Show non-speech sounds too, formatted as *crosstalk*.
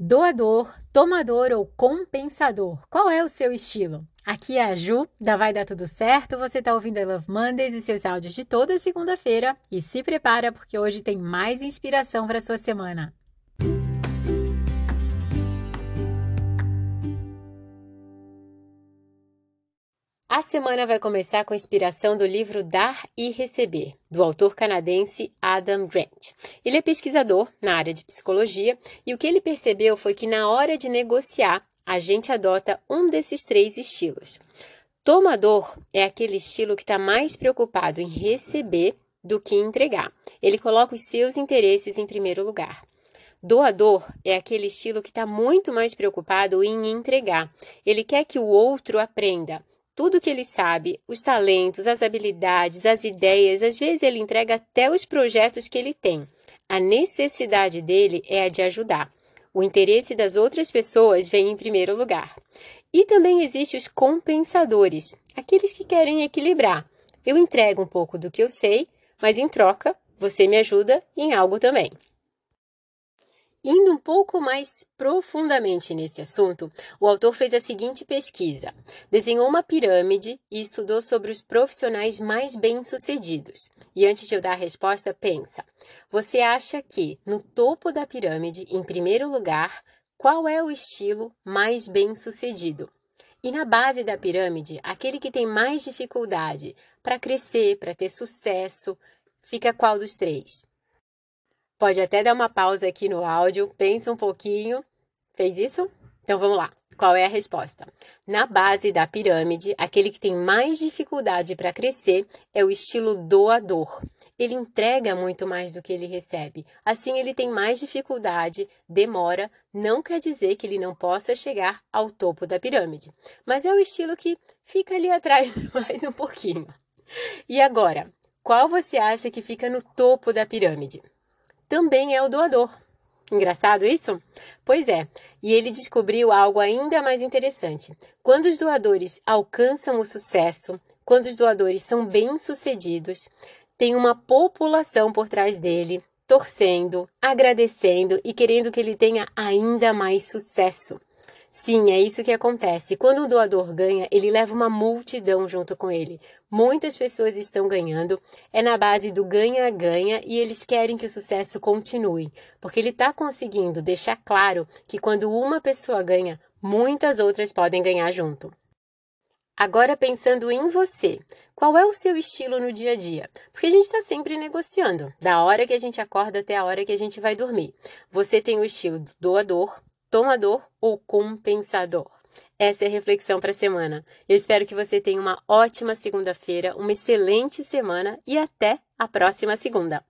Doador, tomador ou compensador? Qual é o seu estilo? Aqui é a Ju, da Vai Dar Tudo Certo. Você está ouvindo a Love Mondays, os seus áudios de toda segunda-feira. E se prepara porque hoje tem mais inspiração para sua semana. A semana vai começar com a inspiração do livro Dar e Receber, do autor canadense Adam Grant. Ele é pesquisador na área de psicologia e o que ele percebeu foi que na hora de negociar, a gente adota um desses três estilos. Tomador é aquele estilo que está mais preocupado em receber do que entregar. Ele coloca os seus interesses em primeiro lugar. Doador é aquele estilo que está muito mais preocupado em entregar. Ele quer que o outro aprenda, tudo que ele sabe, os talentos, as habilidades, as ideias, às vezes ele entrega até os projetos que ele tem. A necessidade dele é a de ajudar. O interesse das outras pessoas vem em primeiro lugar. E também existem os compensadores, aqueles que querem equilibrar. Eu entrego um pouco do que eu sei, mas em troca, você me ajuda em algo também. Indo um pouco mais profundamente nesse assunto, o autor fez a seguinte pesquisa: desenhou uma pirâmide e estudou sobre os profissionais mais bem-sucedidos. E antes de eu dar a resposta, pensa: você acha que no topo da pirâmide, em primeiro lugar, qual é o estilo mais bem-sucedido? E na base da pirâmide, aquele que tem mais dificuldade para crescer, para ter sucesso, fica qual dos três? Pode até dar uma pausa aqui no áudio, pensa um pouquinho. Fez isso? Então vamos lá. Qual é a resposta? Na base da pirâmide, aquele que tem mais dificuldade para crescer é o estilo doador. Ele entrega muito mais do que ele recebe. Assim, ele tem mais dificuldade, demora, não quer dizer que ele não possa chegar ao topo da pirâmide. Mas é o estilo que fica ali atrás *laughs* mais um pouquinho. E agora, qual você acha que fica no topo da pirâmide? Também é o doador. Engraçado isso? Pois é, e ele descobriu algo ainda mais interessante. Quando os doadores alcançam o sucesso, quando os doadores são bem-sucedidos, tem uma população por trás dele, torcendo, agradecendo e querendo que ele tenha ainda mais sucesso. Sim, é isso que acontece. Quando um doador ganha, ele leva uma multidão junto com ele. Muitas pessoas estão ganhando, é na base do ganha-ganha e eles querem que o sucesso continue, porque ele está conseguindo deixar claro que quando uma pessoa ganha, muitas outras podem ganhar junto. Agora pensando em você, qual é o seu estilo no dia a dia? Porque a gente está sempre negociando, da hora que a gente acorda até a hora que a gente vai dormir. Você tem o estilo do doador, tomador ou compensador? Essa é a reflexão para a semana. Eu espero que você tenha uma ótima segunda-feira, uma excelente semana e até a próxima segunda.